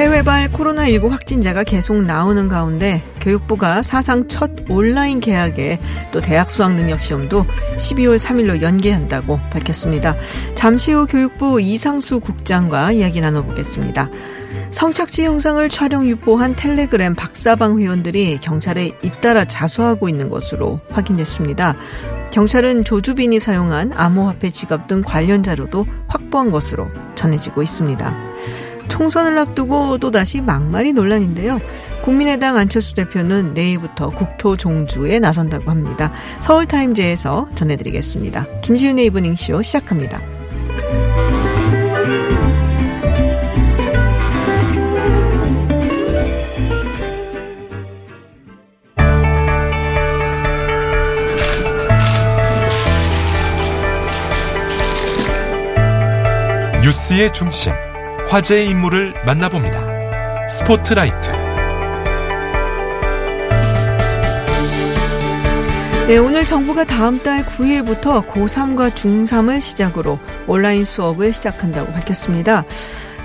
해외발 코로나19 확진자가 계속 나오는 가운데 교육부가 사상 첫 온라인 개학에 또 대학 수학 능력 시험도 12월 3일로 연기한다고 밝혔습니다. 잠시 후 교육부 이상수 국장과 이야기 나눠보겠습니다. 성착취 영상을 촬영 유포한 텔레그램 박사방 회원들이 경찰에 잇따라 자수하고 있는 것으로 확인됐습니다. 경찰은 조주빈이 사용한 암호화폐 지갑 등 관련 자료도 확보한 것으로 전해지고 있습니다. 총선을 앞두고 또다시 막말이 논란인데요. 국민의당 안철수 대표는 내일부터 국토 종주에 나선다고 합니다. 서울타임즈에서 전해드리겠습니다. 김시윤의 이브닝쇼 시작합니다. 뉴스의 중심, 화제의 인물을 만나봅니다. 스포트라이트. 네, 오늘 정부가 다음 달 9일부터 고3과 중3을 시작으로 온라인 수업을 시작한다고 밝혔습니다.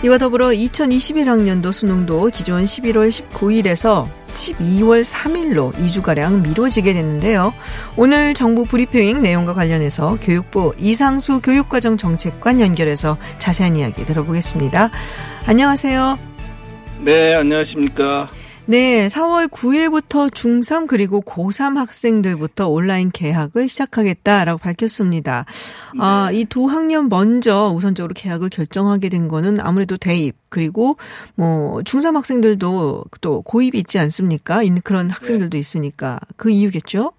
이와 더불어 2021학년도 수능도 기존 11월 19일에서 12월 3일로 2주가량 미뤄지게 됐는데요. 오늘 정부 브리핑 내용과 관련해서 교육부 이상수 교육과정 정책관 연결해서 자세한 이야기 들어보겠습니다. 안녕하세요. 네, 안녕하십니까. 네, 4월 9일부터 중3 그리고 고3 학생들부터 온라인 개학을 시작하겠다라고 밝혔습니다. 네. 아, 이 두 학년 먼저 우선적으로 개학을 결정하게 된 거는 아무래도 대입 그리고 뭐 중3 학생들도 또 고입이 있지 않습니까? 있는 그런 학생들도 네. 있으니까 그 이유겠죠?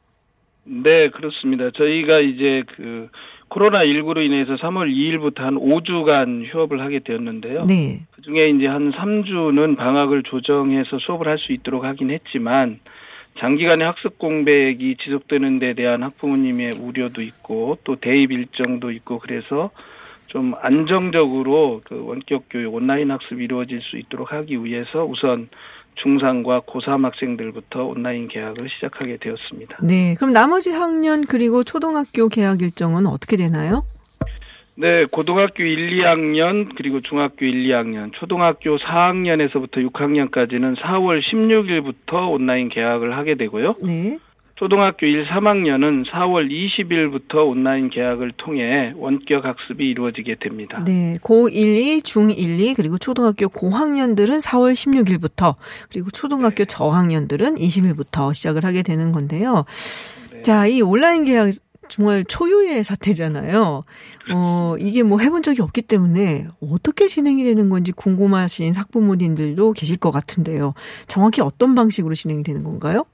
네, 그렇습니다. 저희가 이제 그 코로나19로 인해서 3월 2일부터 한 5주간 휴업을 하게 되었는데요. 네. 그 중에 이제 한 3주는 방학을 조정해서 수업을 할 수 있도록 하긴 했지만 장기간의 학습 공백이 지속되는 데 대한 학부모님의 우려도 있고 또 대입 일정도 있고 그래서 좀 안정적으로 그 원격 교육 온라인 학습이 이루어질 수 있도록 하기 위해서 우선 중3과 고3 학생들부터 온라인 개학을 시작하게 되었습니다. 네. 그럼 나머지 학년 그리고 초등학교 개학 일정은 어떻게 되나요? 네, 고등학교 1, 2학년 그리고 중학교 1, 2학년, 초등학교 4학년에서부터 6학년까지는 4월 16일부터 온라인 개학을 하게 되고요. 네. 초등학교 1, 3학년은 4월 20일부터 온라인 개학을 통해 원격 학습이 이루어지게 됩니다. 네, 고1, 2, 중1, 2 그리고 초등학교 고학년들은 4월 16일부터 그리고 초등학교 네. 저학년들은 20일부터 시작을 하게 되는 건데요. 네. 자, 이 온라인 개학 정말 초유의 사태잖아요. 어, 이게 뭐 해본 적이 없기 때문에 어떻게 진행이 되는 건지 궁금하신 학부모님들도 계실 것 같은데요. 정확히 어떤 방식으로 진행이 되는 건가요?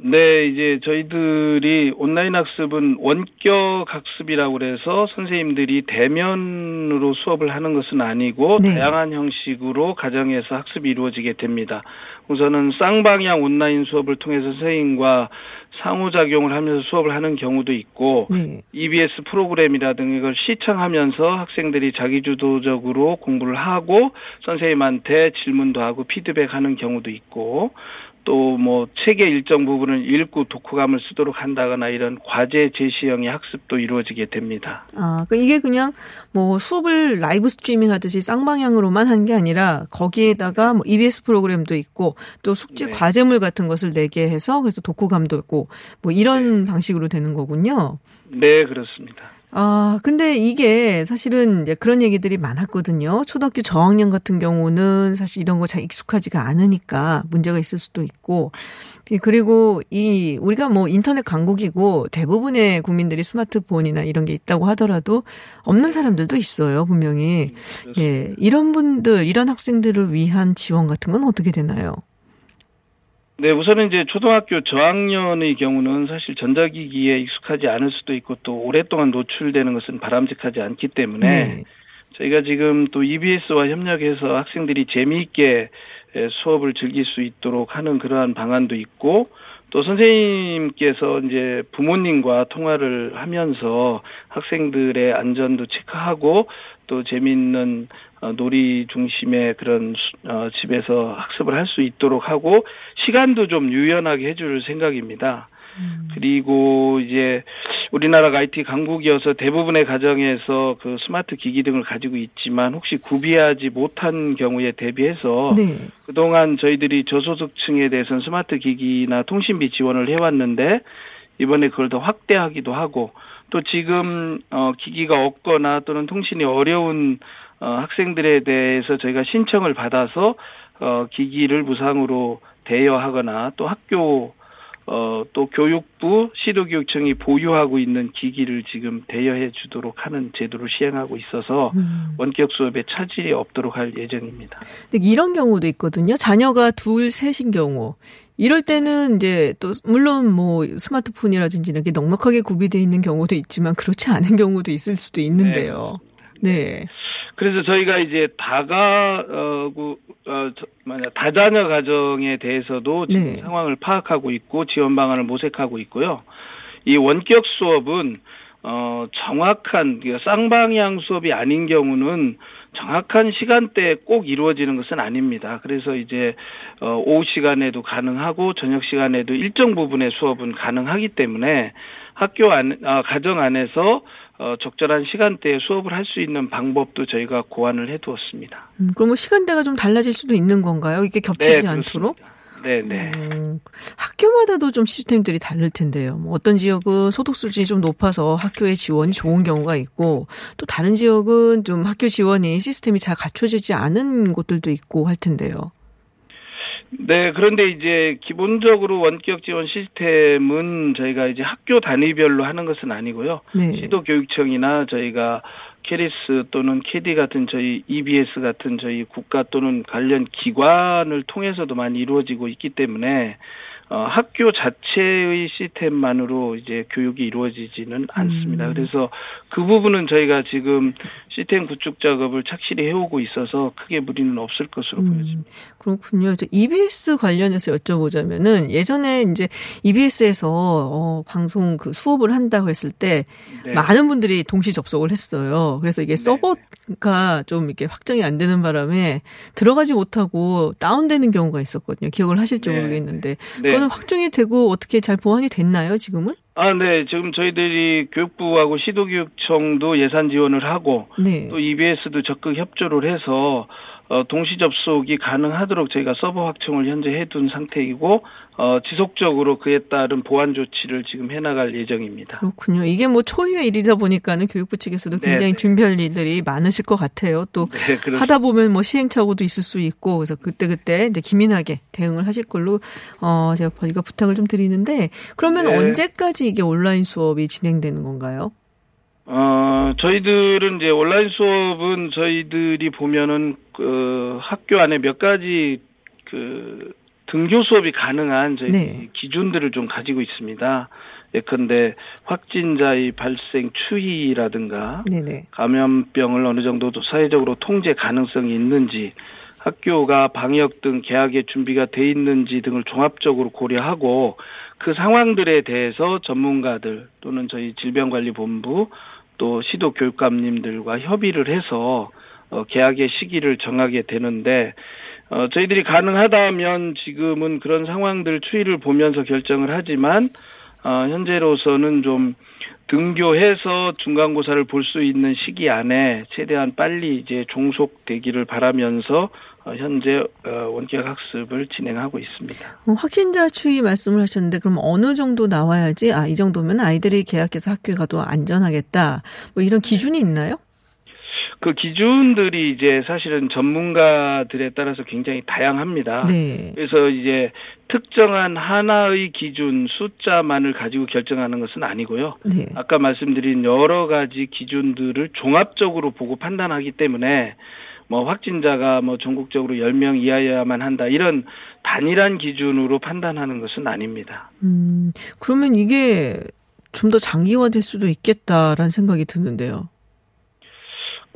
네, 이제 저희들이 온라인 학습은 원격 학습이라고 그래서 선생님들이 대면으로 수업을 하는 것은 아니고 네. 다양한 형식으로 가정에서 학습이 이루어지게 됩니다. 우선은 쌍방향 온라인 수업을 통해서 선생님과 상호작용을 하면서 수업을 하는 경우도 있고 네. EBS 프로그램이라든가 이걸 시청하면서 학생들이 자기주도적으로 공부를 하고 선생님한테 질문도 하고 피드백하는 경우도 있고 또 뭐 책의 일정 부분을 읽고 독후감을 쓰도록 한다거나 이런 과제 제시형의 학습도 이루어지게 됩니다. 아, 그 이게 그냥 뭐 수업을 라이브 스트리밍 하듯이 쌍방향으로만 한 게 아니라 거기에다가 뭐 EBS 프로그램도 있고 또 숙제 네. 과제물 같은 것을 내게 해서 그래서 독후감도 있고 뭐 이런 네. 방식으로 되는 거군요. 네, 그렇습니다. 아, 근데 이게 사실은 이제 그런 얘기들이 많았거든요. 초등학교 저학년 같은 경우는 사실 이런 거 잘 익숙하지가 않으니까 문제가 있을 수도 있고. 그리고 이, 우리가 뭐 인터넷 강국이고 대부분의 국민들이 스마트폰이나 이런 게 있다고 하더라도 없는 사람들도 있어요, 분명히. 예. 이런 분들, 이런 학생들을 위한 지원 같은 건 어떻게 되나요? 네, 우선은 이제 초등학교 저학년의 경우는 사실 전자기기에 익숙하지 않을 수도 있고 또 오랫동안 노출되는 것은 바람직하지 않기 때문에 네. 저희가 지금 또 EBS와 협력해서 학생들이 재미있게 수업을 즐길 수 있도록 하는 그러한 방안도 있고 또 선생님께서 이제 부모님과 통화를 하면서 학생들의 안전도 체크하고 또 재미있는 어, 놀이 중심의 그런 어, 집에서 학습을 할 수 있도록 하고 시간도 좀 유연하게 해줄 생각입니다. 음. 그리고 이제 우리나라가 IT 강국이어서 대부분의 가정에서 그 스마트 기기 등을 가지고 있지만 혹시 구비하지 못한 경우에 대비해서 네. 그동안 저희들이 저소득층에 대해서는 스마트 기기나 통신비 지원을 해왔는데 이번에 그걸 더 확대하기도 하고 또 지금 어 기기가 없거나 또는 통신이 어려운 어 학생들에 대해서 저희가 신청을 받아서 어 기기를 무상으로 대여하거나 또 학교 어, 또 교육부 시도교육청이 보유하고 있는 기기를 지금 대여해 주도록 하는 제도를 시행하고 있어서 음. 원격 수업에 차질이 없도록 할 예정입니다. 근데 이런 경우도 있거든요. 자녀가 둘, 셋인 경우. 이럴 때는 이제 또 물론 뭐 스마트폰이라든지 이렇게 넉넉하게 구비되어 있는 경우도 있지만 그렇지 않은 경우도 있을 수도 있는데요. 네. 네. 그래서 저희가 이제 다가 어, 어 뭐냐 다자녀 가정에 대해서도 지금 네. 상황을 파악하고 있고 지원 방안을 모색하고 있고요. 이 원격 수업은 어 정확한 쌍방향 수업이 아닌 경우는 정확한 시간대에 꼭 이루어지는 것은 아닙니다. 그래서 이제 어 오후 시간에도 가능하고 저녁 시간에도 일정 부분의 수업은 가능하기 때문에 학교 안 아, 가정 안에서 어, 적절한 시간대에 수업을 할 수 있는 방법도 저희가 고안을 해두었습니다. 음, 그럼 뭐 시간대가 좀 달라질 수도 있는 건가요? 이게 겹치지 네, 않도록? 네, 네. 음, 학교마다도 좀 시스템들이 다를 텐데요. 뭐 어떤 지역은 소득 수준이 좀 높아서 학교의 지원이 좋은 경우가 있고 또 다른 지역은 좀 학교 지원이 시스템이 잘 갖춰지지 않은 곳들도 있고 할 텐데요. 네, 그런데 이제 기본적으로 원격 지원 시스템은 저희가 이제 학교 단위별로 하는 것은 아니고요. 네. 시도교육청이나 저희가 KERIS 또는 KEDI 같은 저희 EBS 같은 저희 국가 또는 관련 기관을 통해서도 많이 이루어지고 있기 때문에 어, 학교 자체의 시스템만으로 이제 교육이 이루어지지는 않습니다. 음. 그래서 그 부분은 저희가 지금 시스템 구축 작업을 착실히 해오고 있어서 크게 무리는 없을 것으로 음. 보여집니다. 그렇군요. EBS 관련해서 여쭤보자면은 예전에 이제 EBS에서 어, 방송 그 수업을 한다고 했을 때 네. 많은 분들이 동시 접속을 했어요. 그래서 이게 네. 서버가 좀 이렇게 확정이 안 되는 바람에 들어가지 못하고 다운되는 경우가 있었거든요. 기억을 하실지 네. 모르겠는데 네. 그거는 확정이 되고 어떻게 잘 보완이 됐나요, 지금은? 아, 네. 지금 저희들이 교육부하고 시도교육청도 예산 지원을 하고 네. 또 EBS도 적극 협조를 해서 어, 동시 접속이 가능하도록 저희가 서버 확충을 현재 해둔 상태이고 어, 지속적으로 그에 따른 보안 조치를 지금 해나갈 예정입니다. 그렇군요. 이게 뭐 초유의 일이다 보니까는 교육부 측에서도 네, 굉장히 네네. 준비할 일들이 많으실 것 같아요. 또 네, 하다 보면 뭐 시행착오도 있을 수 있고 그래서 그때 그때 이제 기민하게 대응을 하실 걸로 어 제가 이거 부탁을 좀 드리는데 그러면 네. 언제까지 이게 온라인 수업이 진행되는 건가요? 어, 저희들은 이제 온라인 수업은 저희들이 보면은 그 학교 안에 몇 가지 그 등교 수업이 가능한 저희 네. 기준들을 좀 가지고 있습니다. 예컨대 확진자의 발생 추이라든가 네네. 감염병을 어느 정도 사회적으로 통제 가능성이 있는지 학교가 방역 등 개학의 준비가 돼 있는지 등을 종합적으로 고려하고 그 상황들에 대해서 전문가들 또는 저희 질병관리본부 또 시도 교육감님들과 협의를 해서 어, 계약의 시기를 정하게 되는데 어, 저희들이 가능하다면 지금은 그런 상황들 추이를 보면서 결정을 하지만 어, 현재로서는 좀 등교해서 중간고사를 볼 수 있는 시기 안에 최대한 빨리 이제 종속되기를 바라면서 어, 현재 어, 원격 학습을 진행하고 있습니다. 확진자 추이 말씀을 하셨는데 그럼 어느 정도 나와야지 아 이 정도면 아이들이 계약해서 학교에 가도 안전하겠다 뭐 이런 기준이 있나요? 그 기준들이 이제 사실은 전문가들에 따라서 굉장히 다양합니다. 네. 그래서 이제 특정한 하나의 기준 숫자만을 가지고 결정하는 것은 아니고요. 네. 아까 말씀드린 여러 가지 기준들을 종합적으로 보고 판단하기 때문에 뭐 확진자가 뭐 전국적으로 10명 이하여야만 한다. 이런 단일한 기준으로 판단하는 것은 아닙니다. 음, 그러면 이게 좀 더 장기화될 수도 있겠다라는 생각이 드는데요.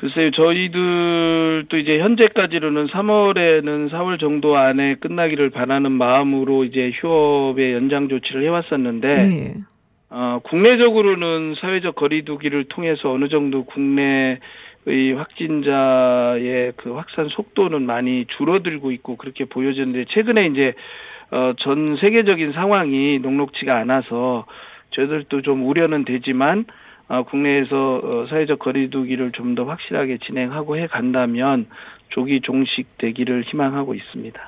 글쎄요, 저희들도 이제 현재까지로는 3월에는 4월 정도 안에 끝나기를 바라는 마음으로 이제 휴업의 연장 조치를 해왔었는데, 네. 어, 국내적으로는 사회적 거리두기를 통해서 어느 정도 국내 의 확진자의 그 확산 속도는 많이 줄어들고 있고 그렇게 보여지는데, 최근에 이제, 어, 전 세계적인 상황이 녹록치가 않아서 저희들도 좀 우려는 되지만, 어, 국내에서 어, 사회적 거리두기를 좀 더 확실하게 진행하고 해 간다면 조기 종식되기를 희망하고 있습니다.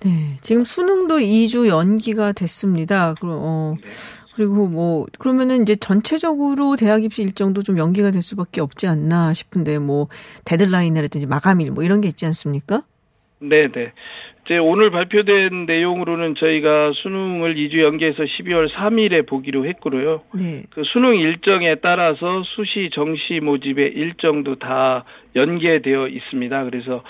네, 지금 수능도 2주 연기가 됐습니다. 어, 네. 그리고 뭐 그러면은 이제 전체적으로 대학 입시 일정도 좀 연기가 될 수밖에 없지 않나 싶은데 뭐 데드라인이라든지 마감일 뭐 이런 게 있지 않습니까? 네, 네. 이제 오늘 발표된 내용으로는 저희가 수능을 2주 연기해서 12월 3일에 보기로 했고요. 네. 그 수능 일정에 따라서 수시 정시 모집의 일정도 다 연계되어 있습니다. 그래서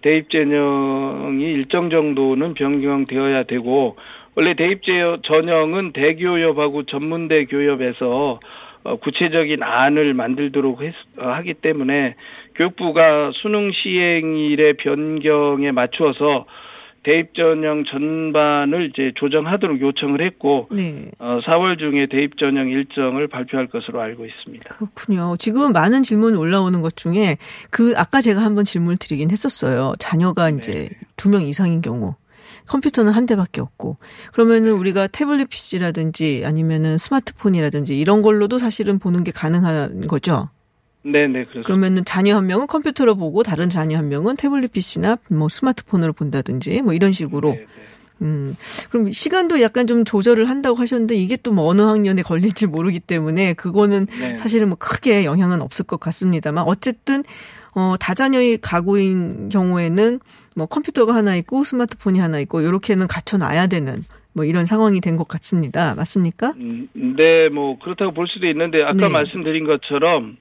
대입 전형이 일정 정도는 변경되어야 되고 원래 대입 전형은 대교협하고 전문대 교협에서 어, 구체적인 안을 만들도록 했, 어, 하기 때문에 교육부가 수능 시행일의 변경에 맞추어서 대입 전형 전반을 이제 조정하도록 요청을 했고 네. 어, 4월 중에 대입 전형 일정을 발표할 것으로 알고 있습니다. 그렇군요. 지금 많은 질문 올라오는 것 중에 그 아까 제가 한번 질문을 드리긴 했었어요. 자녀가 네. 이제 두명 이상인 경우 컴퓨터는 한 대밖에 없고 그러면은 네. 우리가 태블릿 PC라든지 아니면은 스마트폰이라든지 이런 걸로도 사실은 보는 게 가능한 거죠. 네네, 그렇죠. 그러면은 자녀 한 명은 컴퓨터로 보고 다른 자녀 한 명은 태블릿 PC나 뭐 스마트폰으로 본다든지 뭐 이런 식으로. 네네. 음, 그럼 시간도 약간 좀 조절을 한다고 하셨는데 이게 또 뭐 어느 학년에 걸릴지 모르기 때문에 그거는 네. 사실은 뭐 크게 영향은 없을 것 같습니다만 어쨌든 어, 다자녀의 가구인 경우에는 뭐 컴퓨터가 하나 있고 스마트폰이 하나 있고 이렇게는 갖춰놔야 되는 뭐 이런 상황이 된 것 같습니다. 맞습니까? 음, 네, 뭐 그렇다고 볼 수도 있는데 아까 네. 말씀드린 것처럼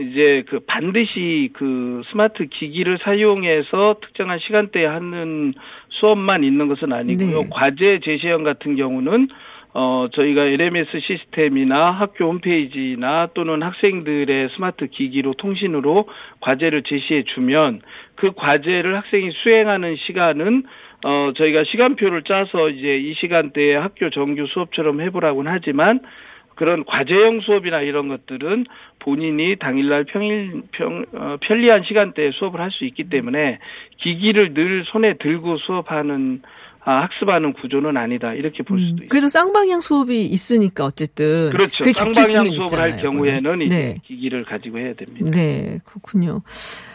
이제 그 반드시 그 스마트 기기를 사용해서 특정한 시간대에 하는 수업만 있는 것은 아니고요. 네. 과제 제시형 같은 경우는 어, 저희가 LMS 시스템이나 학교 홈페이지나 또는 학생들의 스마트 기기로 통신으로 과제를 제시해 주면 그 과제를 학생이 수행하는 시간은 어, 저희가 시간표를 짜서 이제 이 시간대에 학교 정규 수업처럼 해보라고는 하지만 그런 과제형 수업이나 이런 것들은 본인이 당일날 평일 평 어, 편리한 시간대에 수업을 할 수 있기 때문에 기기를 늘 손에 들고 수업하는 아, 학습하는 구조는 아니다 이렇게 볼 음, 수도 음. 그래도 쌍방향 수업이 있으니까 어쨌든 그렇죠. 쌍방향 수업을 있잖아요, 할 경우에는 이제 네. 기기를 가지고 해야 됩니다. 네, 그렇군요.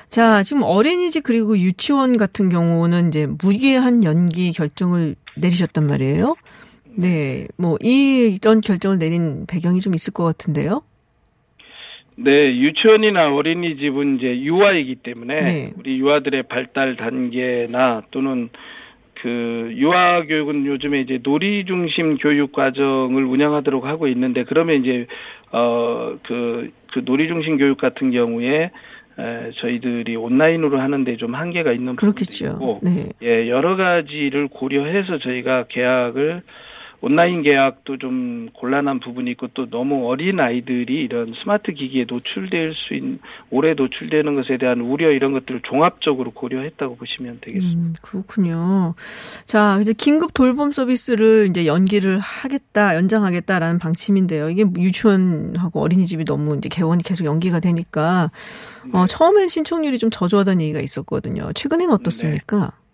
자, 지금 어린이집 그리고 유치원 같은 경우는 이제 무기한 연기 결정을 내리셨단 말이에요. 네, 뭐 이런 결정을 내린 배경이 좀 있을 것 같은데요. 네, 유치원이나 어린이집은 이제 유아이기 때문에 네. 우리 유아들의 발달 단계나 또는 그 유아 교육은 요즘에 이제 놀이 중심 교육 과정을 운영하도록 하고 있는데 그러면 이제 어그그 그 놀이 중심 교육 같은 경우에 에, 저희들이 온라인으로 하는데 좀 한계가 있는 그렇겠죠. 부분이고 네. 예 여러 가지를 고려해서 저희가 계약을 온라인 계약도 좀 곤란한 부분이 있고 또 너무 어린 아이들이 이런 스마트 기기에 노출될 수 있는 오래 노출되는 것에 대한 우려 이런 것들을 종합적으로 고려했다고 보시면 되겠습니다. 음, 그렇군요. 자, 이제 긴급 돌봄 서비스를 이제 연기를 하겠다, 연장하겠다라는 방침인데요. 이게 유치원하고 어린이집이 너무 이제 개원이 계속 연기가 되니까 어, 네. 처음엔 신청률이 좀 저조하다는 얘기가 있었거든요. 최근에는 어떻습니까? 네.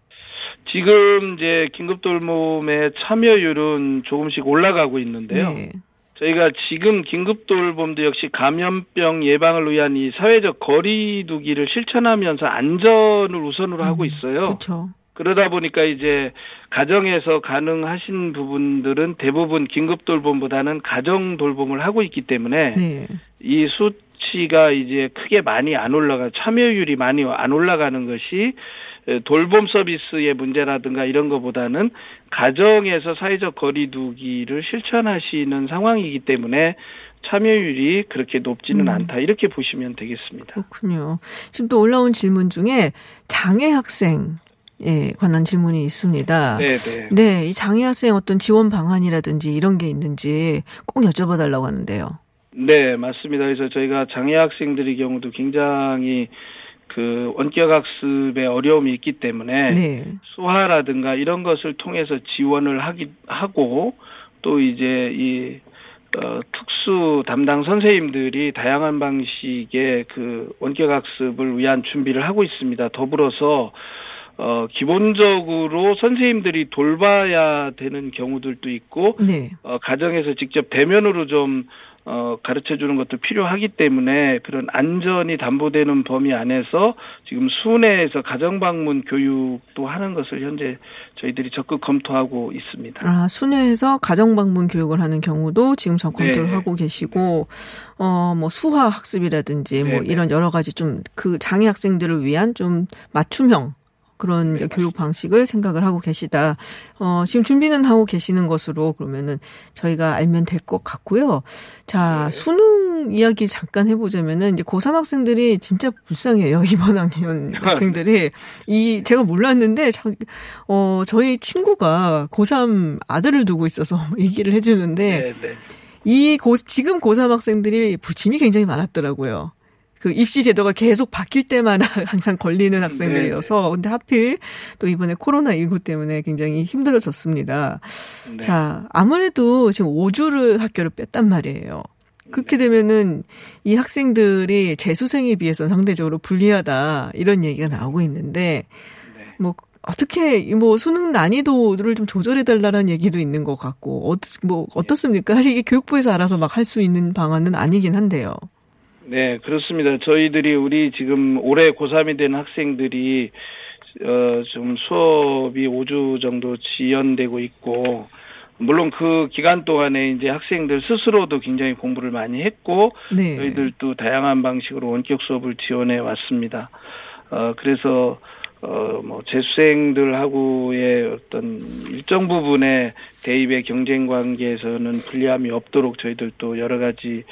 지금 이제 긴급 돌봄의 참여율은 조금씩 올라가고 있는데요. 네. 저희가 지금 긴급 돌봄도 역시 감염병 예방을 위한 이 사회적 거리두기를 실천하면서 안전을 우선으로 음, 하고 있어요. 그렇죠. 그러다 보니까 이제 가정에서 가능하신 부분들은 대부분 긴급 돌봄보다는 가정 돌봄을 하고 있기 때문에 네. 이 수치가 이제 크게 많이 안 올라가 참여율이 많이 안 올라가는 것이 돌봄 서비스의 문제라든가 이런 것보다는 가정에서 사회적 거리두기를 실천하시는 상황이기 때문에 참여율이 그렇게 높지는 음. 않다 이렇게 보시면 되겠습니다. 그렇군요. 지금 또 올라온 질문 중에 장애 학생 에 관한 질문이 있습니다. 네, 네. 네, 이 장애 학생 어떤 지원 방안이라든지 이런 게 있는지 꼭 여쭤봐 달라고 하는데요. 네, 맞습니다. 그래서 저희가 장애 학생들의 경우도 굉장히 그 원격 학습에 어려움이 있기 때문에 네. 수화라든가 이런 것을 통해서 지원을 하기 하고 또 이제 이 어, 특수 담당 선생님들이 다양한 방식의 그 원격 학습을 위한 준비를 하고 있습니다. 더불어서 어, 기본적으로 선생님들이 돌봐야 되는 경우들도 있고, 네. 어, 가정에서 직접 대면으로 좀 어, 가르쳐 주는 것도 필요하기 때문에 그런 안전이 담보되는 범위 안에서 지금 순회에서 가정방문 교육도 하는 것을 현재 저희들이 적극 검토하고 있습니다. 아, 순회에서 가정방문 교육을 하는 경우도 지금 전 검토를 네. 하고 계시고, 어, 뭐 수화 학습이라든지 뭐 네. 이런 여러 가지 좀 그 장애 학생들을 위한 좀 맞춤형 그런 네, 교육 방식을 생각을 하고 계시다. 어, 지금 준비는 하고 계시는 것으로 그러면은 저희가 알면 될 것 같고요. 자, 네. 수능 이야기 잠깐 해보자면은 이제 고3 학생들이 진짜 불쌍해요. 이번 학년 학생들이. 이, 제가 몰랐는데, 어, 저희 친구가 고3 아들을 두고 있어서 얘기를 해주는데, 네, 네. 이 고, 지금 고3 학생들이 부침이 굉장히 많았더라고요. 그 입시 제도가 계속 바뀔 때마다 항상 걸리는 학생들이어서 네. 근데 하필 또 이번에 코로나 19 때문에 굉장히 힘들어졌습니다. 네. 자, 아무래도 지금 5주를 학교를 뺐단 말이에요. 그렇게 네. 되면은 이 학생들이 재수생에 비해서 상대적으로 불리하다 이런 얘기가 나오고 있는데 네. 뭐 어떻게 뭐 수능 난이도를 좀 조절해 달라는 얘기도 있는 것 같고 어, 뭐 어떻습니까? 사실 이게 교육부에서 알아서 막 할 수 있는 방안은 아니긴 한데요. 네, 그렇습니다. 저희들이 우리 지금 올해 고3이 된 학생들이 어, 좀 수업이 5주 정도 지연되고 있고, 물론 그 기간 동안에 이제 학생들 스스로도 굉장히 공부를 많이 했고, 네. 저희들도 다양한 방식으로 원격 수업을 지원해 왔습니다. 어, 그래서, 어, 뭐, 재수생들하고의 어떤 일정 부분의 대입의 경쟁 관계에서는 불리함이 없도록 저희들도 여러 가지 예,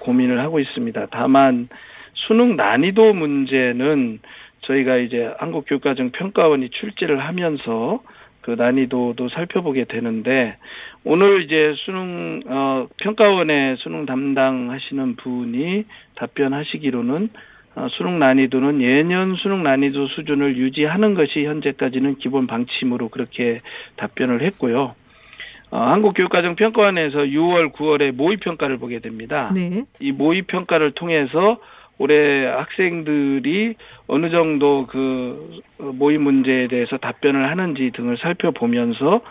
고민을 하고 있습니다. 다만 수능 난이도 문제는 저희가 이제 한국교육과정 평가원이 출제를 하면서 그 난이도도 살펴보게 되는데 오늘 이제 수능 어 평가원의 수능 담당하시는 분이 답변하시기로는 어, 수능 난이도는 예년 수능 난이도 수준을 유지하는 것이 현재까지는 기본 방침으로 그렇게 답변을 했고요. 어, 한국교육과정평가원에서 6월, 9월에 모의평가를 보게 됩니다. 네. 이 모의평가를 통해서 올해 학생들이 어느 정도 그 모의 문제에 대해서 답변을 하는지 등을 살펴보면서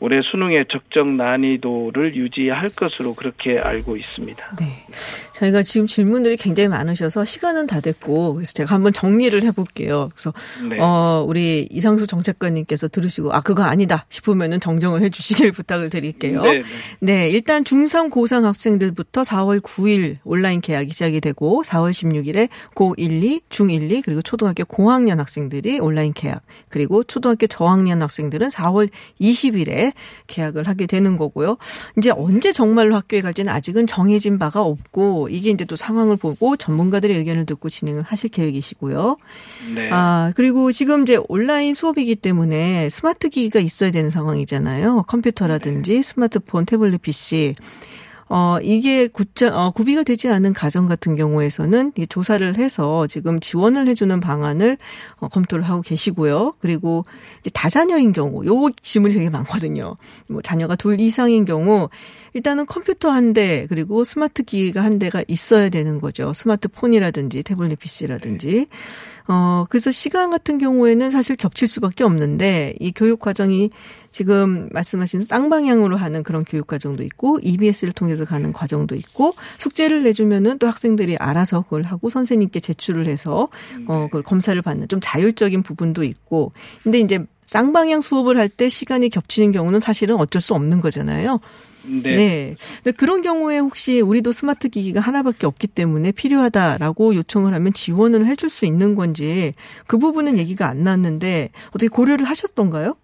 올해 수능의 적정 난이도를 유지할 것으로 그렇게 알고 있습니다. 네. 저희가 지금 질문들이 굉장히 많으셔서 시간은 다 됐고 그래서 제가 한번 정리를 해볼게요. 그래서 네. 어 우리 이상수 정책관님께서 들으시고 아 그거 아니다 싶으면은 정정을 해주시길 부탁을 드릴게요. 네, 네. 네 일단 중3 고3 학생들부터 4월 9일 온라인 계약이 시작이 되고 4월 16일에 고1, 2, 중1, 2 그리고 초등학교 고학년 학생들이 온라인 계약 그리고 초등학교 저학년 학생들은 4월 20일에 계약을 하게 되는 거고요. 이제 언제 정말로 학교에 갈지는 아직은 정해진 바가 없고 이게 이제 또 상황을 보고 전문가들의 의견을 듣고 진행을 하실 계획이시고요. 네. 아, 그리고 지금 이제 온라인 수업이기 때문에 스마트 기기가 있어야 되는 상황이잖아요. 컴퓨터라든지 네. 스마트폰, 태블릿 PC. 어, 이게 구자, 어, 구비가 되지 않은 가정 같은 경우에서는 이 조사를 해서 지금 지원을 해주는 방안을 어, 검토를 하고 계시고요. 그리고 이제 다자녀인 경우, 요거 질문이 되게 많거든요. 뭐 자녀가 둘 이상인 경우, 일단은 컴퓨터 한 대, 그리고 스마트 기기가 한 대가 있어야 되는 거죠. 스마트폰이라든지 태블릿 PC라든지. 어, 그래서 시간 같은 경우에는 사실 겹칠 수밖에 없는데 이 교육 과정이 지금 말씀하신 쌍방향으로 하는 그런 교육 과정도 있고 EBS를 통해서 가는 과정도 있고 숙제를 내주면은 또 학생들이 알아서 그걸 하고 선생님께 제출을 해서 어, 그걸 검사를 받는 좀 자율적인 부분도 있고 근데 이제 쌍방향 수업을 할 때 시간이 겹치는 경우는 사실은 어쩔 수 없는 거잖아요. 네. 네. 근데 그런 경우에 혹시 우리도 스마트 기기가 하나밖에 없기 때문에 필요하다라고 요청을 하면 지원을 해줄 수 있는 건지 그 부분은 얘기가 안 나왔는데 어떻게 고려를 하셨던가요?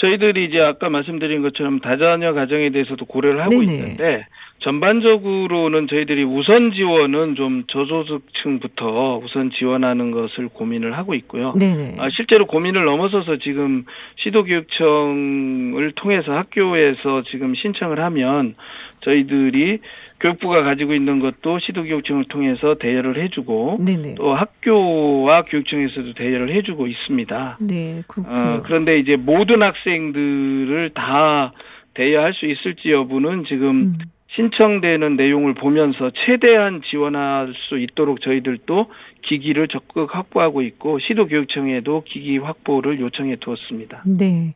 저희들이 이제 아까 말씀드린 것처럼 다자녀 가정에 대해서도 고려를 하고 네네. 있는데 전반적으로는 저희들이 우선 지원은 좀 저소득층부터 우선 지원하는 것을 고민을 하고 있고요. 네네. 아, 실제로 고민을 넘어서서 지금 시도교육청을 통해서 학교에서 지금 신청을 하면 저희들이 교육부가 가지고 있는 것도 시도교육청을 통해서 대여를 해주고 네네. 또 학교와 교육청에서도 대여를 해주고 있습니다. 네. 어, 그런데 이제 모든 학생들을 다 대여할 수 있을지 여부는 지금 음. 신청되는 내용을 보면서 최대한 지원할 수 있도록 저희들도 기기를 적극 확보하고 있고 시도교육청에도 기기 확보를 요청해 두었습니다. 네.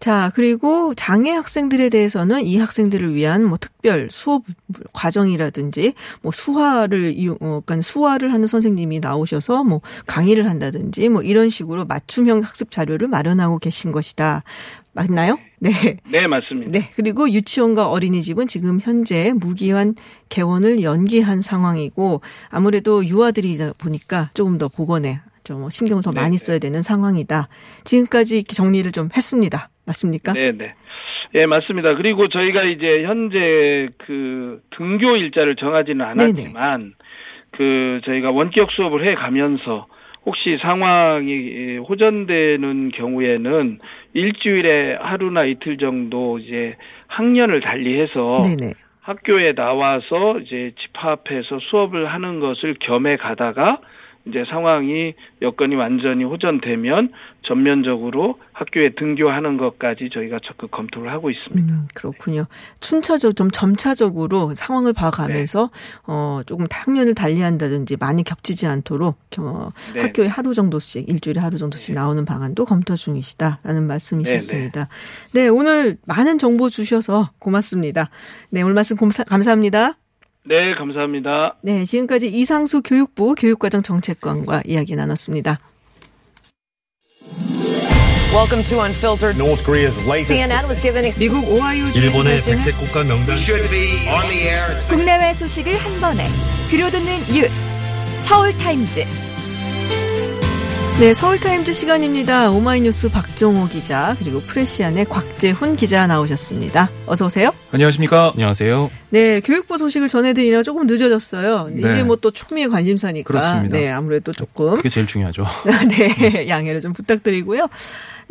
자, 그리고 장애 학생들에 대해서는 이 학생들을 위한 뭐 특별 수업 과정이라든지 뭐 수화를 이용, 어, 그러니까 수화를 하는 선생님이 나오셔서 뭐 강의를 한다든지 뭐 이런 식으로 맞춤형 학습 자료를 마련하고 계신 것이다. 맞나요? 네. 네, 맞습니다. 네. 그리고 유치원과 어린이집은 지금 현재 무기한 개원을 연기한 상황이고 아무래도 유아들이다 보니까 조금 더 보건에 좀 신경을 더 네. 많이 써야 되는 상황이다. 지금까지 이렇게 정리를 좀 했습니다. 맞습니까? 네, 네. 예, 맞습니다. 그리고 저희가 이제 현재 그 등교 일자를 정하지는 않았지만 그 저희가 원격 수업을 해 가면서 혹시 상황이 호전되는 경우에는 일주일에 하루나 이틀 정도 이제 학년을 달리해서 네네. 학교에 나와서 이제 집합해서 수업을 하는 것을 겸해 가다가 이제 상황이 여건이 완전히 호전되면 전면적으로 학교에 등교하는 것까지 저희가 적극 검토를 하고 있습니다. 음, 그렇군요. 춘차적 좀 점차적으로 상황을 봐가면서 네. 어 조금 학년을 달리한다든지 많이 겹치지 않도록 어, 네. 학교에 하루 정도씩 일주일에 하루 정도씩 나오는 방안도 검토 중이시다라는 말씀이셨습니다. 네, 오늘 많은 정보 주셔서 고맙습니다. 네, 오늘 말씀 감사, 감사합니다. 네, 감사합니다. 네, 지금까지 이상수 교육부 교육과정 정책관과 이야기 나눴습니다. Welcome to Unfiltered. North Korea's latest CNN was given ex- 미국 오하이오 일본의 백색 국가 명단 should be on the air. at 국내외 소식을 한 번에 들려듣는 뉴스 서울 타임즈 네, 서울타임즈 시간입니다. 오마이뉴스 박종호 기자 그리고 프레시안의 곽재훈 기자 나오셨습니다. 어서 오세요. 안녕하십니까? 안녕하세요. 네, 교육부 소식을 전해드리려 조금 늦어졌어요. 네. 이게 뭐 또 초미의 관심사니까. 그렇습니다. 네, 아무래도 조금. 그게 제일 중요하죠. 네, 양해를 좀 부탁드리고요.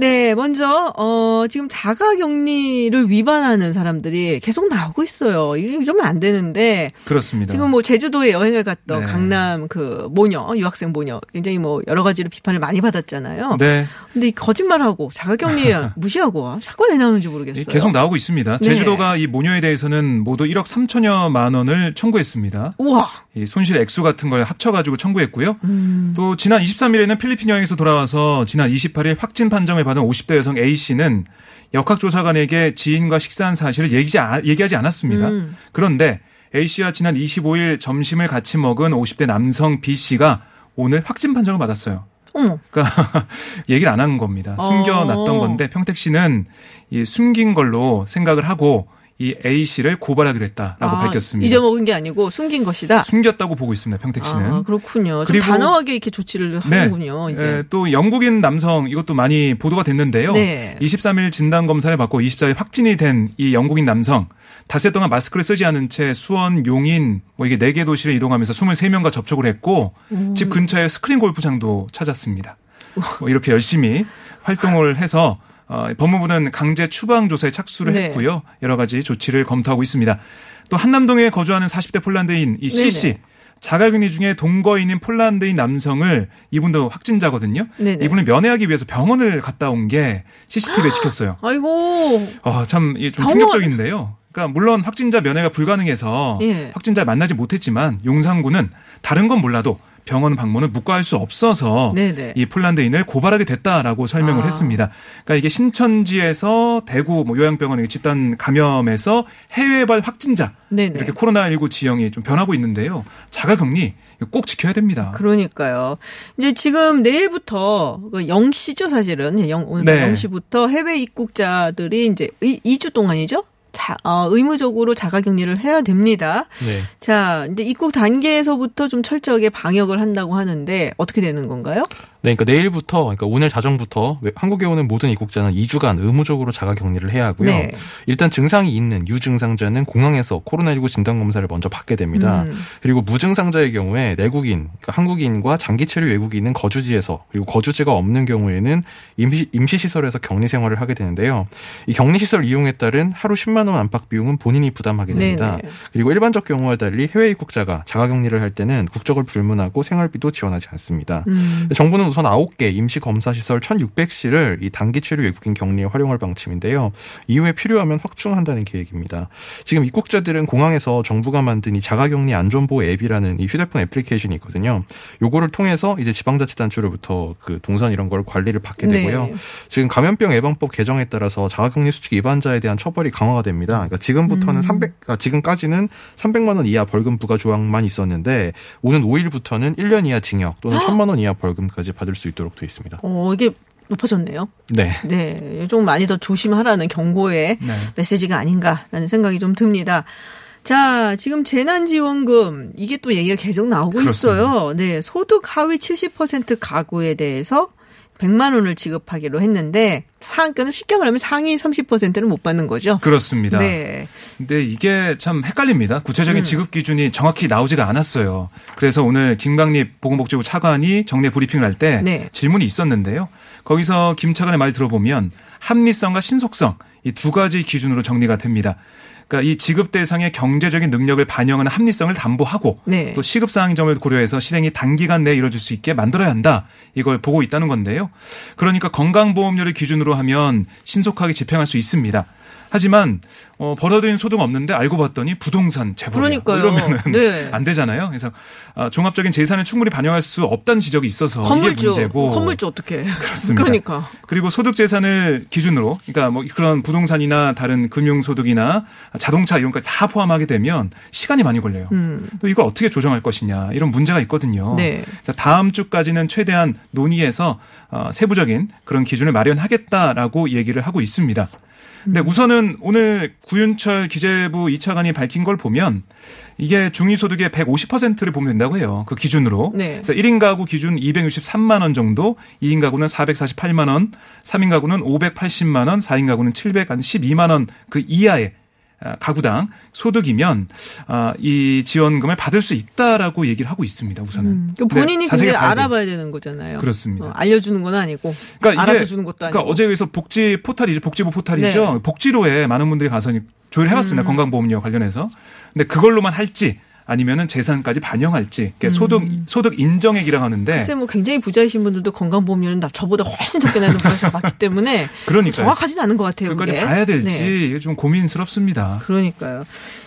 네, 먼저, 어, 지금 자가 격리를 위반하는 사람들이 계속 나오고 있어요. 이러면 안 되는데. 그렇습니다. 지금 뭐 제주도에 여행을 갔던 네. 강남 그 모녀, 유학생 모녀, 굉장히 뭐 여러 가지로 비판을 많이 받았잖아요. 네. 근데 이 거짓말하고 자가 격리 무시하고 자꾸 왜 나오는지 모르겠어요. 계속 나오고 있습니다. 네. 제주도가 이 모녀에 대해서는 모두 1억 3천여만 원을 청구했습니다. 우와. 이 손실 액수 같은 걸 합쳐 가지고 청구했고요. 음. 또 지난 23일에는 필리핀 여행에서 돌아와서 지난 28일 확진 판정을 받은 50대 여성 A 씨는 역학조사관에게 지인과 식사한 사실을 얘기지, 아- 얘기하지 않았습니다. 음. 그런데 A 씨와 지난 25일 점심을 같이 먹은 50대 남성 B 씨가 오늘 확진 판정을 받았어요. 어머. 그러니까 얘기를 안 한 겁니다. 숨겨놨던 어. 건데 평택 씨는 이 숨긴 걸로 생각을 하고 이 A 씨를 고발하기로 했다라고 아, 밝혔습니다. 잊어먹은 게 아니고 숨긴 것이다. 숨겼다고 보고 있습니다. 평택 씨는. 아, 그렇군요. 좀 그리고- 단호하게 이렇게 조치를 하는군요. 이제. 에, 또 영국인 남성 이것도 많이 보도가 됐는데요. 네. 23일 진단 검사를 받고 24일 확진이 된 이 영국인 남성 닷새 동안 마스크를 쓰지 않은 채 수원, 용인 뭐 이게 네 개 도시를 이동하면서 23명과 접촉을 했고 음. 집 근처에 스크린 골프장도 찾았습니다. 뭐 이렇게 열심히 활동을 해서 어, 법무부는 강제 추방 조사에 착수를 네. 했고요. 여러 가지 조치를 검토하고 있습니다. 또 한남동에 거주하는 40대 폴란드인 이 C 씨. 자가격리 중에 동거인인 폴란드인 남성을 이분도 확진자거든요. 네네. 이분을 면회하기 위해서 병원을 갔다 온 게 CCTV에 찍혔어요. 아이고. 어, 참, 이게 좀 병원- 충격적인데요. 그러니까 물론 확진자 면회가 불가능해서 예. 확진자 만나지 못했지만 용산구는 다른 건 몰라도 병원 방문을 묵과할 수 없어서 네네. 이 폴란드인을 고발하게 됐다라고 설명을 아. 했습니다. 그러니까 이게 신천지에서 대구 뭐 요양병원의 집단 감염에서 해외발 확진자 네네. 이렇게 코로나19 지형이 좀 변하고 있는데요. 자가격리 꼭 지켜야 됩니다. 그러니까요. 이제 지금 내일부터 그 0시죠, 사실은. 영, 오늘 네. 0시부터 해외 입국자들이 이제 2주 동안이죠? 자, 어, 의무적으로 자가격리를 해야 됩니다. 네. 자, 이제 입국 단계에서부터 좀 철저하게 방역을 한다고 하는데 어떻게 되는 건가요? 네, 그러니까 내일부터, 그러니까 오늘 자정부터 한국에 오는 모든 입국자는 2주간 의무적으로 자가 격리를 해야 하고요. 네. 일단 증상이 있는 유증상자는 공항에서 코로나19 진단 검사를 먼저 받게 됩니다. 음. 그리고 무증상자의 경우에 내국인, 그러니까 한국인과 장기 체류 외국인은 거주지에서 그리고 거주지가 없는 경우에는 임시 임시 시설에서 격리 생활을 하게 되는데요. 이 격리 시설 이용에 따른 하루 10만 원 안팎 비용은 본인이 부담하게 됩니다. 네네. 그리고 일반적 경우와 달리 해외 입국자가 자가 격리를 할 때는 국적을 불문하고 생활비도 지원하지 않습니다. 음. 정부는 우선 9개 임시 검사 시설 1,600시를 이 단기 체류 외국인 격리에 활용할 방침인데요. 이후에 필요하면 확충한다는 계획입니다. 지금 입국자들은 공항에서 정부가 만든 이 자가격리 안전보호 앱이라는 이 휴대폰 애플리케이션이 있거든요. 요거를 통해서 이제 지방자치단체로부터 그 동선 이런 걸 관리를 받게 네. 되고요. 네. 지금 감염병 예방법 개정에 따라서 자가격리 수칙 위반자에 대한 처벌이 강화가 됩니다. 그러니까 지금부터는 음. 300, 아, 지금까지는 300만 원 이하 벌금 부과 조항만 있었는데 오는 5일부터는 1년 이하 징역 또는 1000만 원 이하 벌금까지 받을 수 있도록 돼 있습니다. 어, 이게 높아졌네요. 네. 네. 좀 많이 더 조심하라는 경고의 네. 메시지가 아닌가라는 생각이 좀 듭니다. 자, 지금 재난지원금 이게 또 얘기가 계속 나오고 그렇습니다. 있어요. 네, 소득 하위 70% 가구에 대해서 100만 원을 지급하기로 했는데 상그러니까 쉽게 말하면 상위 30%는 못 받는 거죠. 그렇습니다. 네. 근데 이게 참 헷갈립니다. 구체적인 음. 지급 기준이 정확히 나오지가 않았어요. 그래서 오늘 김광립 보건복지부 차관이 정례 브리핑을 할때 네. 질문이 있었는데요. 거기서 김 차관의 말 들어보면 합리성과 신속성 이 두 가지 기준으로 정리가 됩니다. 그러니까 이 지급 대상의 경제적인 능력을 반영하는 합리성을 담보하고 네. 또 시급 사항 점을 고려해서 실행이 단기간 내에 이뤄질 수 있게 만들어야 한다. 이걸 보고 있다는 건데요. 그러니까 건강보험료를 기준으로 하면 신속하게 집행할 수 있습니다. 하지만 어, 벌어들인 소득 없는데 알고 봤더니 부동산 재벌이야. 뭐 이러면은 네. 안 되잖아요. 그래서 어, 종합적인 재산을 충분히 반영할 수 없다는 지적이 있어서 건물주, 이게 문제고. 건물주 어떻게? 그렇습니다. 그러니까. 그리고 소득 재산을 기준으로, 그러니까 뭐 그런 부동산이나 다른 금융 소득이나 자동차 이런 것까지 다 포함하게 되면 시간이 많이 걸려요. 음. 또 이걸 어떻게 조정할 것이냐 이런 문제가 있거든요. 네. 그래서 다음 주까지는 최대한 논의해서 어, 세부적인 그런 기준을 마련하겠다라고 얘기를 하고 있습니다. 근데 우선은 오늘 구윤철 기재부 2차관이 밝힌 걸 보면 이게 중위소득의 150%를 보면 된다고 해요. 그 기준으로. 네. 그래서 1인 가구 기준 263만 원 정도, 2인 가구는 448만 원, 3인 가구는 580만 원, 4인 가구는 712만 원 그 이하의 아, 가구당 소득이면 아, 이 지원금을 받을 수 있다라고 얘기를 하고 있습니다. 우선은 음, 본인이 근데 알아봐야 되는 거잖아요. 그렇습니다. 어, 알려주는 건 아니고 그러니까 알아서 주는 것도 아니고. 그러니까 어제 그래서 복지 포탈이죠. 복지부 포탈이죠. 네. 복지로에 많은 분들이 가서 조회를 해봤습니다. 음. 건강보험료 관련해서. 근데 그걸로만 할지 아니면은 재산까지 반영할지 그러니까 음. 소득 소득 인정액이라고 하는데 글쎄 뭐 굉장히 부자이신 분들도 건강보험료는 나 저보다 훨씬 적게 내는 분이 많기 때문에 그러니까 정확하진 않은 것 같아요. 그까지 봐야 될지 네. 좀 고민스럽습니다. 그러니까요.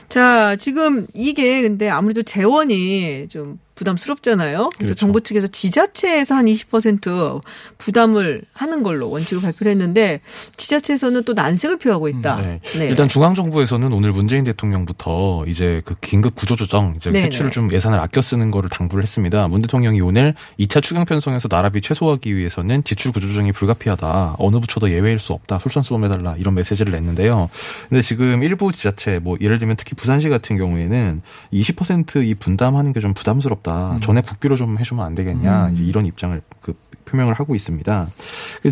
자 지금 이게 근데 아무래도 재원이 좀 부담스럽잖아요. 그래서 그렇죠. 정부 측에서 지자체에서 한 20% 부담을 하는 걸로 원칙을 발표를 했는데 지자체에서는 또 난색을 표하고 있다. 네. 네. 일단 중앙 정부에서는 오늘 문재인 대통령부터 이제 그 긴급 구조조정 이제 네 회출을 좀 예산을 아껴 쓰는 거를 당부를 했습니다. 문 대통령이 오늘 2차 추경 편성에서 나라비 최소화하기 위해서는 지출 구조조정이 불가피하다. 어느 부처도 예외일 수 없다. 솔선수범해 달라 이런 메시지를 냈는데요. 근데 지금 일부 지자체 뭐 예를 들면 특히 부산시 같은 경우에는 20%이 분담하는 게 좀 부담스럽다. 어렵다. 음. 전에 국비로 좀 해주면 안 되겠냐. 음. 이제 이런 입장을 그 표명을 하고 있습니다.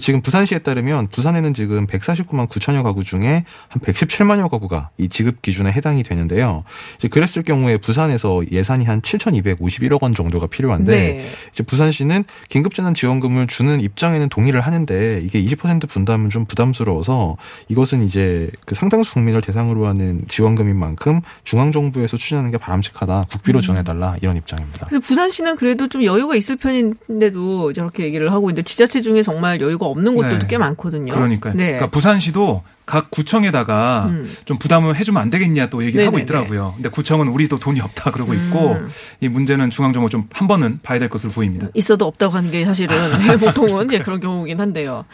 지금 부산시에 따르면 부산에는 지금 149만 9천여 가구 중에 한 117만여 가구가 이 지급 기준에 해당이 되는데요. 이제 그랬을 경우에 부산에서 예산이 한 7,251억 원 정도가 필요한데 네. 이제 부산시는 긴급재난지원금을 주는 입장에는 동의를 하는데 이게 20% 분담은 좀 부담스러워서 이것은 이제 그 상당수 국민을 대상으로 하는 지원금인 만큼 중앙정부에서 추진하는 게 바람직하다. 국비로 음. 지원해달라 이런 입장입니다. 부산시는 그래도 좀 여유가 있을 편인데도 저렇게 얘기를 하고 있는데 지자체 중에 정말 여유가 없는 곳들도 네. 꽤 많거든요. 그러니까요. 네. 그러니까 부산시도 각 구청에다가 음. 좀 부담을 해주면 안 되겠냐 또 얘기를 네네네. 하고 있더라고요. 근데 구청은 우리도 돈이 없다 그러고 있고 음. 이 문제는 중앙정부 좀 한 번은 봐야 될 것으로 보입니다. 있어도 없다고 하는 게 사실은 네, 보통은 예, 그런 경우긴 한데요.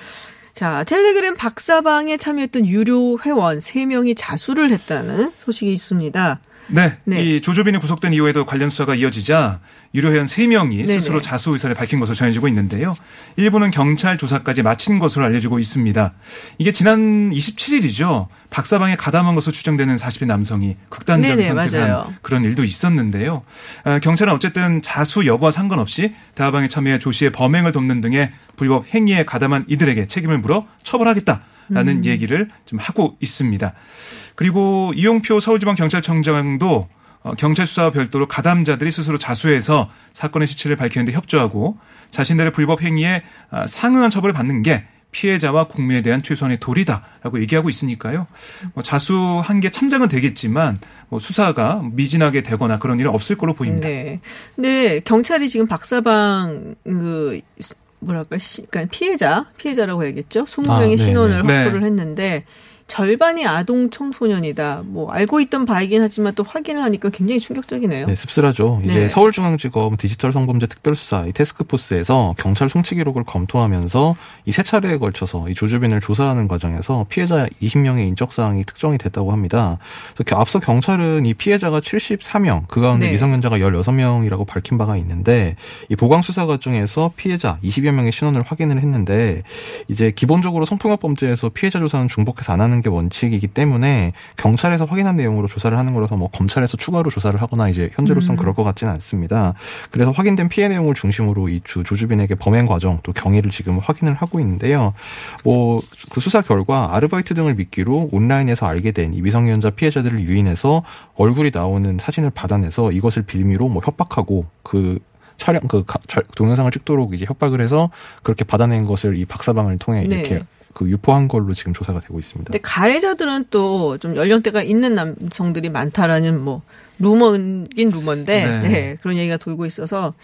자, 텔레그램 박사방에 참여했던 유료 회원 3명이 자수를 했다는 소식이 있습니다. 네, 네. 이 조주빈이 구속된 이후에도 관련 수사가 이어지자 유료회원 3명이 스스로 자수 의사를 밝힌 것으로 전해지고 있는데요. 일부는 경찰 조사까지 마친 것으로 알려지고 있습니다. 이게 지난 27일이죠. 박사방에 가담한 것으로 추정되는 40대 남성이 극단적인 선택한 그런 일도 있었는데요. 아, 경찰은 어쨌든 자수 여부와 상관없이 대화방에 참여해 조 씨의 범행을 돕는 등의 불법 행위에 가담한 이들에게 책임을 물어 처벌하겠다 라는 음. 얘기를 좀 하고 있습니다. 그리고 이용표 서울지방경찰청장도 어, 경찰 수사와 별도로 가담자들이 스스로 자수해서 사건의 시체를 밝히는데 협조하고 자신들의 불법 행위에 아, 상응한 처벌을 받는 게 피해자와 국민에 대한 최소한의 도리다라고 얘기하고 있으니까요. 뭐 자수한 게 참작은 되겠지만 뭐 수사가 미진하게 되거나 그런 일은 없을 걸로 보입니다. 네. 근데 경찰이 지금 박사방 그 뭐랄까 시, 그러니까 피해자 피해자라고 해야겠죠. 20명의 아, 신원을 확보를 네. 했는데 절반이 아동 청소년이다. 뭐 알고 있던 바이긴 하지만 또 확인을 하니까 굉장히 충격적이네요. 네, 씁쓸하죠. 이제 네. 서울중앙지검 디지털 성범죄 특별수사 이 테스크포스에서 경찰 송치 기록을 검토하면서 이 세 차례에 걸쳐서 이 조주빈을 조사하는 과정에서 피해자 20명의 인적 사항이 특정이 됐다고 합니다. 그래서 앞서 경찰은 이 피해자가 74명, 그 가운데 네. 미성년자가 16명이라고 밝힌 바가 있는데 이 보강 수사 과정에서 피해자 20여 명의 신원을 확인을 했는데 이제 기본적으로 성폭력 범죄에서 피해자 조사는 중복해서 안 하는 하는 게 원칙이기 때문에 경찰에서 확인한 내용으로 조사를 하는 거라서 뭐 검찰에서 추가로 조사를 하거나 이제 현재로선 음. 그럴 것 같지는 않습니다. 그래서 확인된 피해 내용을 중심으로 이 주 조주빈에게 범행 과정 또 경위를 지금 확인을 하고 있는데요. 뭐 그 수사 결과 아르바이트 등을 미끼로 온라인에서 알게 된 이 미성년자 피해자들을 유인해서 얼굴이 나오는 사진을 받아내서 이것을 빌미로 뭐 협박하고 그 촬영 그 동영상을 찍도록 이제 협박을 해서 그렇게 받아낸 것을 이 박사방을 통해 네. 이렇게 그 유포한 걸로 지금 조사가 되고 있습니다. 근데 가해자들은 또 좀 연령대가 있는 남성들이 많다라는 뭐 루머긴 루머인데 네. 네, 그런 얘기가 돌고 있어서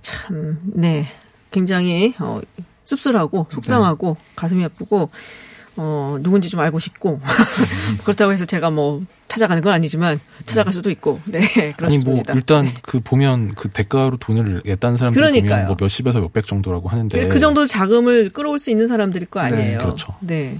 참 네. 굉장히 어 씁쓸하고 속상하고 네. 가슴이 아프고 어, 누군지 좀 알고 싶고 그렇다고 해서 제가 뭐 찾아가는 건 아니지만 찾아갈 수도 있고 네 그렇습니다. 아니 뭐 일단 네. 그 보면 그 대가로 돈을 냈다는 사람들 보면 뭐 몇십에서 몇백 정도라고 하는데 그 정도 자금을 끌어올 수 있는 사람들일 거 네, 아니에요. 네, 그렇죠. 네.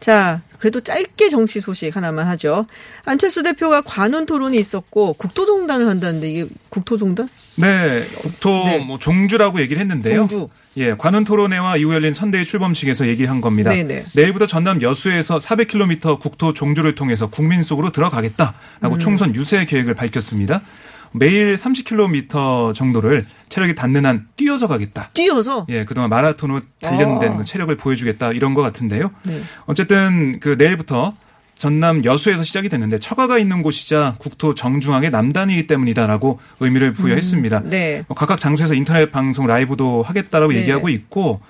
자, 그래도 짧게 정치 소식 하나만 하죠. 안철수 대표가 관훈 토론이 있었고 국토종단을 한다는데 이게 국토종단? 네, 국토 네. 뭐 종주라고 얘기를 했는데요. 종주. 예, 관훈 토론회와 이후 열린 선대의 출범식에서 얘기를 한 겁니다. 네네. 네. 내일부터 전남 여수에서 400km 국토 종주를 통해서 국민 속으로 들어가겠다라고 음. 총선 유세 계획을 밝혔습니다. 매일 30km 정도를 체력이 닿는 한 뛰어서 가겠다. 뛰어서? 예, 그동안 마라톤으로 단련된 아. 그 체력을 보여주겠다 이런 것 같은데요. 네. 어쨌든 그 내일부터 전남 여수에서 시작이 됐는데 처가가 있는 곳이자 국토 정중앙의 남단이기 때문이다라고 의미를 부여했습니다. 음, 네. 뭐 각각 장소에서 인터넷 방송 라이브도 하겠다라고 네. 얘기하고 있고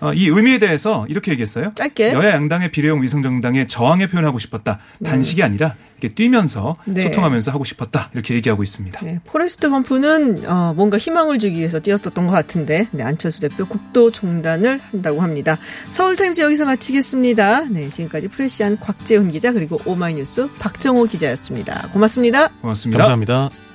어, 이 의미에 대해서 이렇게 얘기했어요. 짧게 여야 양당의 비례용 위성정당에 저항을 표현하고 싶었다. 네. 단식이 아니라 이렇게 뛰면서 네. 소통하면서 하고 싶었다. 이렇게 얘기하고 있습니다. 네. 포레스트 검프는 어, 뭔가 희망을 주기 위해서 뛰었었던 것 같은데 네, 안철수 대표 국도 종단을 한다고 합니다. 서울타임즈 여기서 마치겠습니다. 네, 지금까지 프레시안 곽재훈 기자 그리고 오마이뉴스 박정호 기자였습니다. 고맙습니다. 고맙습니다. 감사합니다.